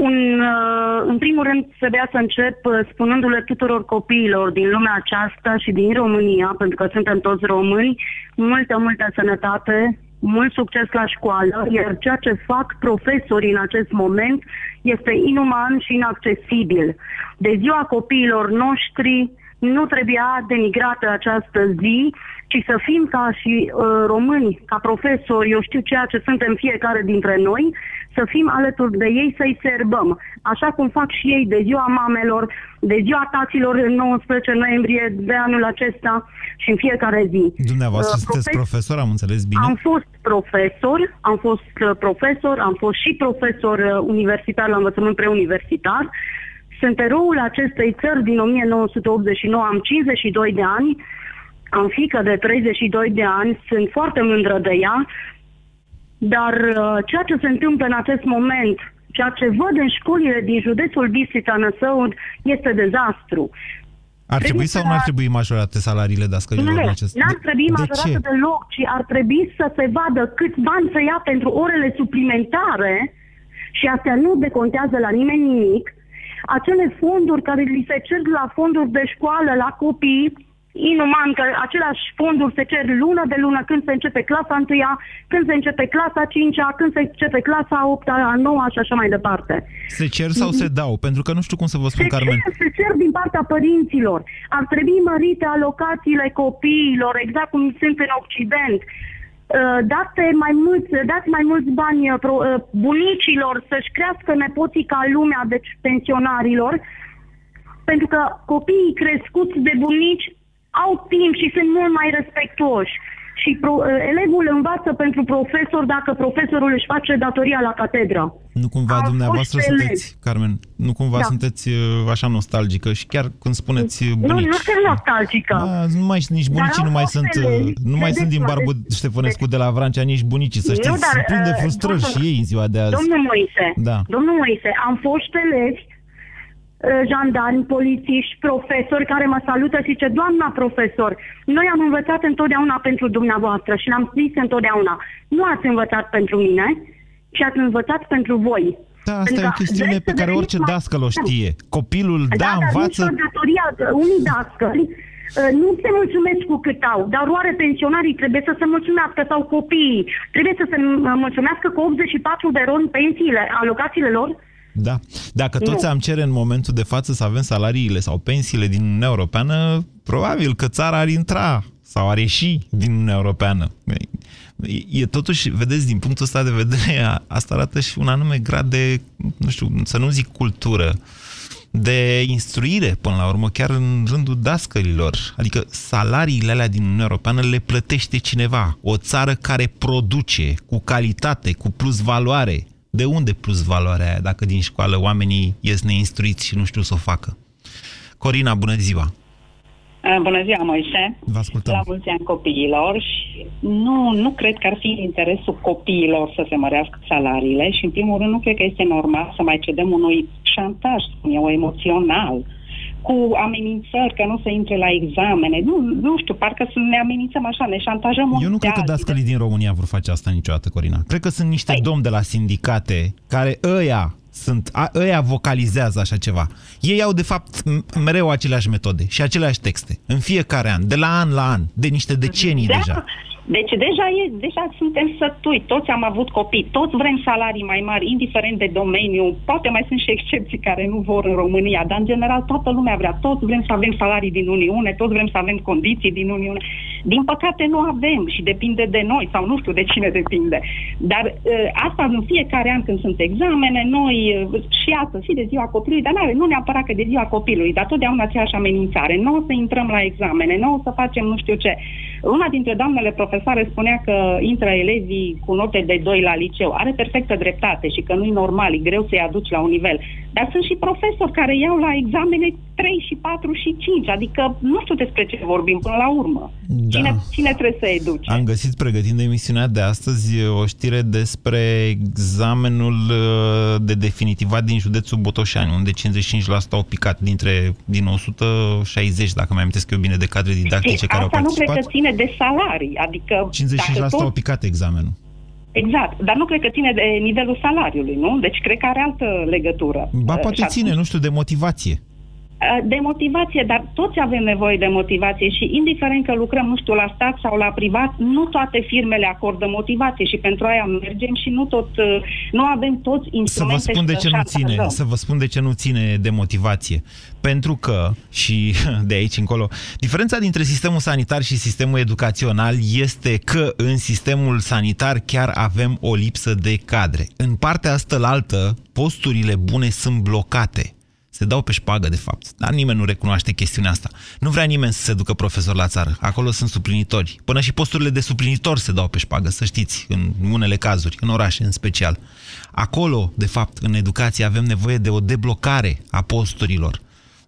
Un, uh, în primul rând, trebuia să încep uh, spunându-le tuturor copiilor din lumea aceasta și din România, pentru că suntem toți români, multă, multă sănătate, mult succes la școală, iar ceea ce fac profesorii în acest moment este inuman și inaccesibil. De ziua copiilor noștri nu trebuia denigrată această zi, ci să fim ca și uh, români, ca profesori, eu știu ceea ce suntem fiecare dintre noi, să fim alături de ei, să-i serbăm. Așa cum fac și ei de ziua mamelor, de ziua taților în 19 noiembrie de anul acesta și în fiecare zi. Dumneavoastră Uh, sunteți profes- profesor, am înțeles bine? am fost profesor, am fost uh, profesor, am fost și profesor uh, universitar la învățământ preuniversitar. Sunt eroul acestei țări din 1989, am 52 de ani, am fică de 32 de ani, sunt foarte mândră de ea, dar uh, ceea ce se întâmplă în acest moment, ceea ce văd în școlile din județul Bistrița Năsăud, este dezastru. Ar trebui sau nu ar trebui majorate salariile dascălilor Nu, în acest n-ar trebui de majorată ce? deloc, ci ar trebui să se vadă câți bani să ia pentru orele suplimentare și astea nu decontează la nimeni nimic. Acele fonduri care li se cer la fonduri de școală, la copii, inuman că aceleași fonduri se cer lună de lună când se începe clasa 1 când se începe clasa 5 când se începe clasa 8 a 9 și așa mai departe. Se cer sau se dau? Pentru că nu știu cum să vă spun, Se Carmen. cer, se cer din partea părinților. Ar trebui mărite alocațiile copiilor, exact cum sunt în Occident. Uh, Date mai mulți, dați mai mulți bani uh, pro- uh, bunicilor să-și crească nepoții ca lumea, deci pensionarilor, pentru că copiii crescuți de bunici au timp și sunt mult mai respectuoși. și pro, uh, elevul învață pentru profesor dacă profesorul își face datoria la catedră. Nu cumva Am dumneavoastră fost sunteți, elev. Carmen, nu cumva Da. sunteți uh, așa nostalgică și chiar când spuneți uh, Nu, bunici. nu sunt nostalgică. Da, nu mai, nici Dar bunicii au nu mai fost sunt, elevi. uh, nu mai sunt din Vedeți, Barbu vedeți. Ștefănescu de la Vrancea, nici bunicii, să Nu, știți. dar, Sunt plini de uh, frustrări domnul- și ei în ziua de azi. Domnul Moise, Da. domnul Moise, am fost elevi, uh, jandarmi, polițiști, profesori care mă salută și zice, doamna profesor, noi am învățat întotdeauna pentru dumneavoastră și l-am zis întotdeauna, nu ați învățat pentru mine, ci ați învățat pentru voi. Da, asta Pentru e o că chestiune vreți pe să care deveniți orice mai- dascăl o știe. Copilul, da, dar învață... nici o datoria, unii dascăli uh, nu se mulțumesc cu cât au, dar oare pensionarii trebuie să se mulțumească sau copiii trebuie să se uh, mulțumească cu 84 de ron pensiile, alocațiile lor? Da. Dacă toți Nu. am cere în momentul de față să avem salariile sau pensiile din Uniunea Europeană, probabil că țara ar intra sau ar ieși din Uniunea Europeană. E, e totuși, vedeți, din punctul ăsta de vedere, a- asta arată și un anume grad de, nu știu, să nu zic cultură, de instruire, până la urmă, chiar în rândul dascărilor. Adică salariile alea din Uniunea Europeană le plătește cineva. O țară care produce cu calitate, cu plus valoare. De unde plus valoarea aia dacă din școală oamenii ies neinstruiți și nu știu să o facă? Corina, bună ziua! Uh, Bună ziua, Moise! Vă ascultăm. La mulți ani copiilor și nu, nu cred că ar fi în interesul copiilor să se mărească salariile și, în primul rând, nu cred că este normal să mai cedăm unui șantaj, spun eu, emoțional, cu amenințări că nu se intre la examene. Nu, nu știu, parcă să ne amenințăm așa, ne șantajăm unii Eu nu pe cred că alții. dascălii din România vor face asta niciodată, Corina. Cred că sunt niște Păi- domni de la sindicate care ăia sunt, a, ăia vocalizează așa ceva. Ei au, de fapt, m- mereu aceleași metode și aceleași texte. În fiecare an, de la an la an, de niște decenii Da. deja. Deci deja, e, deja suntem sătui, toți am avut copii, toți vrem salarii mai mari, indiferent de domeniu. Poate mai sunt și excepții care nu vor în România, dar în general toată lumea vrea, toți vrem să avem salarii din Uniune, toți vrem să avem condiții din Uniune. Din păcate nu avem și depinde de noi sau nu știu de cine depinde. Dar uh, asta în fiecare an când sunt examene, noi uh, și astăzi și de ziua copilului, dar n-are, nu neapărat că de ziua copilului, dar totdeauna aceeași amenințare. Nu o să intrăm la examene, nu o să facem nu știu ce. Una dintre doamnele profesoare spunea că intră elevii cu note de 2 la liceu. Are perfectă dreptate și că nu e normal, e greu să-i aduci la un nivel. Dar sunt și profesori care iau la examene 3 și 4 și 5, adică nu știu despre ce vorbim până la urmă. Da. Cine, cine trebuie să educe? Am găsit, pregătind emisiunea de astăzi, o știre despre examenul uh, de definitivat din județul Botoșani, unde 55% au picat dintre, din 160, dacă mai amintesc eu bine, de cadre didactice care au Asta nu cred participat. că ține de salarii, adică... 55% dacă au tot- picat examenul. Exact, dar nu cred că ține de nivelul salariului, nu? Deci cred că are altă legătură. Ba, Uh, poate și ține, nu știu, de motivație. De motivație, dar toți avem nevoie de motivație și indiferent că lucrăm, nu știu, la stat sau la privat, nu toate firmele acordă motivație și pentru aia mergem și nu tot, uh, nu avem toți Să vă instrumente spun de să ce nu ține, șantajăm. să vă spun de ce nu ține de motivație. Pentru că, și *laughs* de aici încolo, diferența dintre sistemul sanitar și sistemul educațional este că în sistemul sanitar chiar avem o lipsă de cadre. În partea asta la altă, posturile bune sunt blocate. Se dau pe șpagă, de fapt. Dar nimeni nu recunoaște chestiunea asta. Nu vrea nimeni să se ducă profesor la țară. Acolo sunt suplinitori. Până și posturile de suplinitori se dau pe șpagă, să știți, în unele cazuri, în orașe în special. Acolo, de fapt, în educație avem nevoie de o deblocare a posturilor.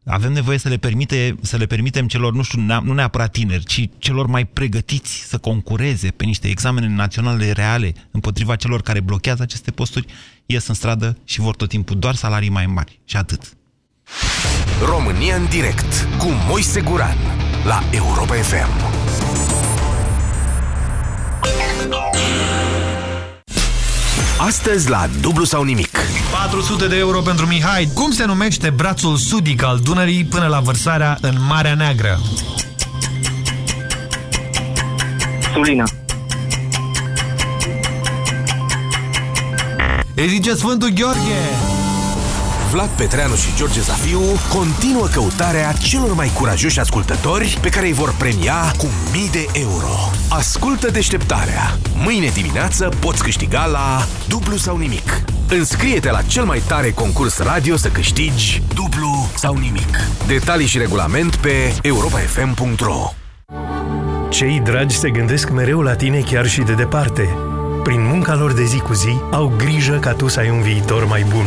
Avem nevoie să le, permite, să le permitem celor, nu știu, nea- nu neapărat tineri, ci celor mai pregătiți să concureze pe niște examene naționale reale împotriva celor care blochează aceste posturi, ies în stradă și vor tot timpul doar salarii mai mari. Și atât. România în direct cu Moise Guran la Europa FM. Astăzi la dublu sau nimic. 400 de euro pentru Mihai. Cum se numește brațul sudic al Dunării până la vărsarea în Marea Neagră? Sulina. Îi zice Sfântul Gheorghe. Vlad Petreanu și George Zafiu continuă căutarea celor mai curajoși ascultători pe care îi vor premia cu mii de euro. Ascultă deșteptarea. Mâine dimineață poți câștiga la dublu sau nimic. Înscrie-te la cel mai tare concurs radio să câștigi dublu sau nimic. Detalii și regulament pe europafm.ro Cei dragi se gândesc mereu la tine chiar și de departe. Prin munca lor de zi cu zi, au grijă ca tu să ai un viitor mai bun.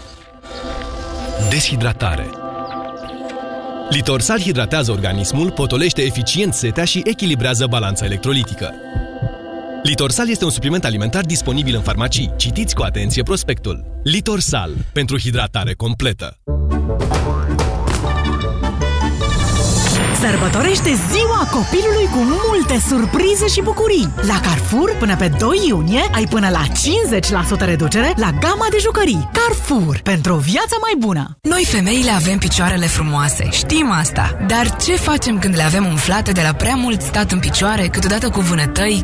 Deshidratare. Litorsal hidratează organismul, potolește eficient setea și echilibrează balanța electrolitică. Litorsal este un supliment alimentar disponibil în farmacii. Citiți cu atenție prospectul. Litorsal. Pentru hidratare completă. Sărbătorește ziua copilului cu multe surprize și bucurii. La Carrefour, până pe 2 iunie, ai până la 50% reducere la gama de jucării. Carrefour, pentru o viață mai bună. Noi femeile avem picioarele frumoase, știm asta. Dar ce facem când le avem umflate de la prea mult stat în picioare, câteodată cu vânătăi,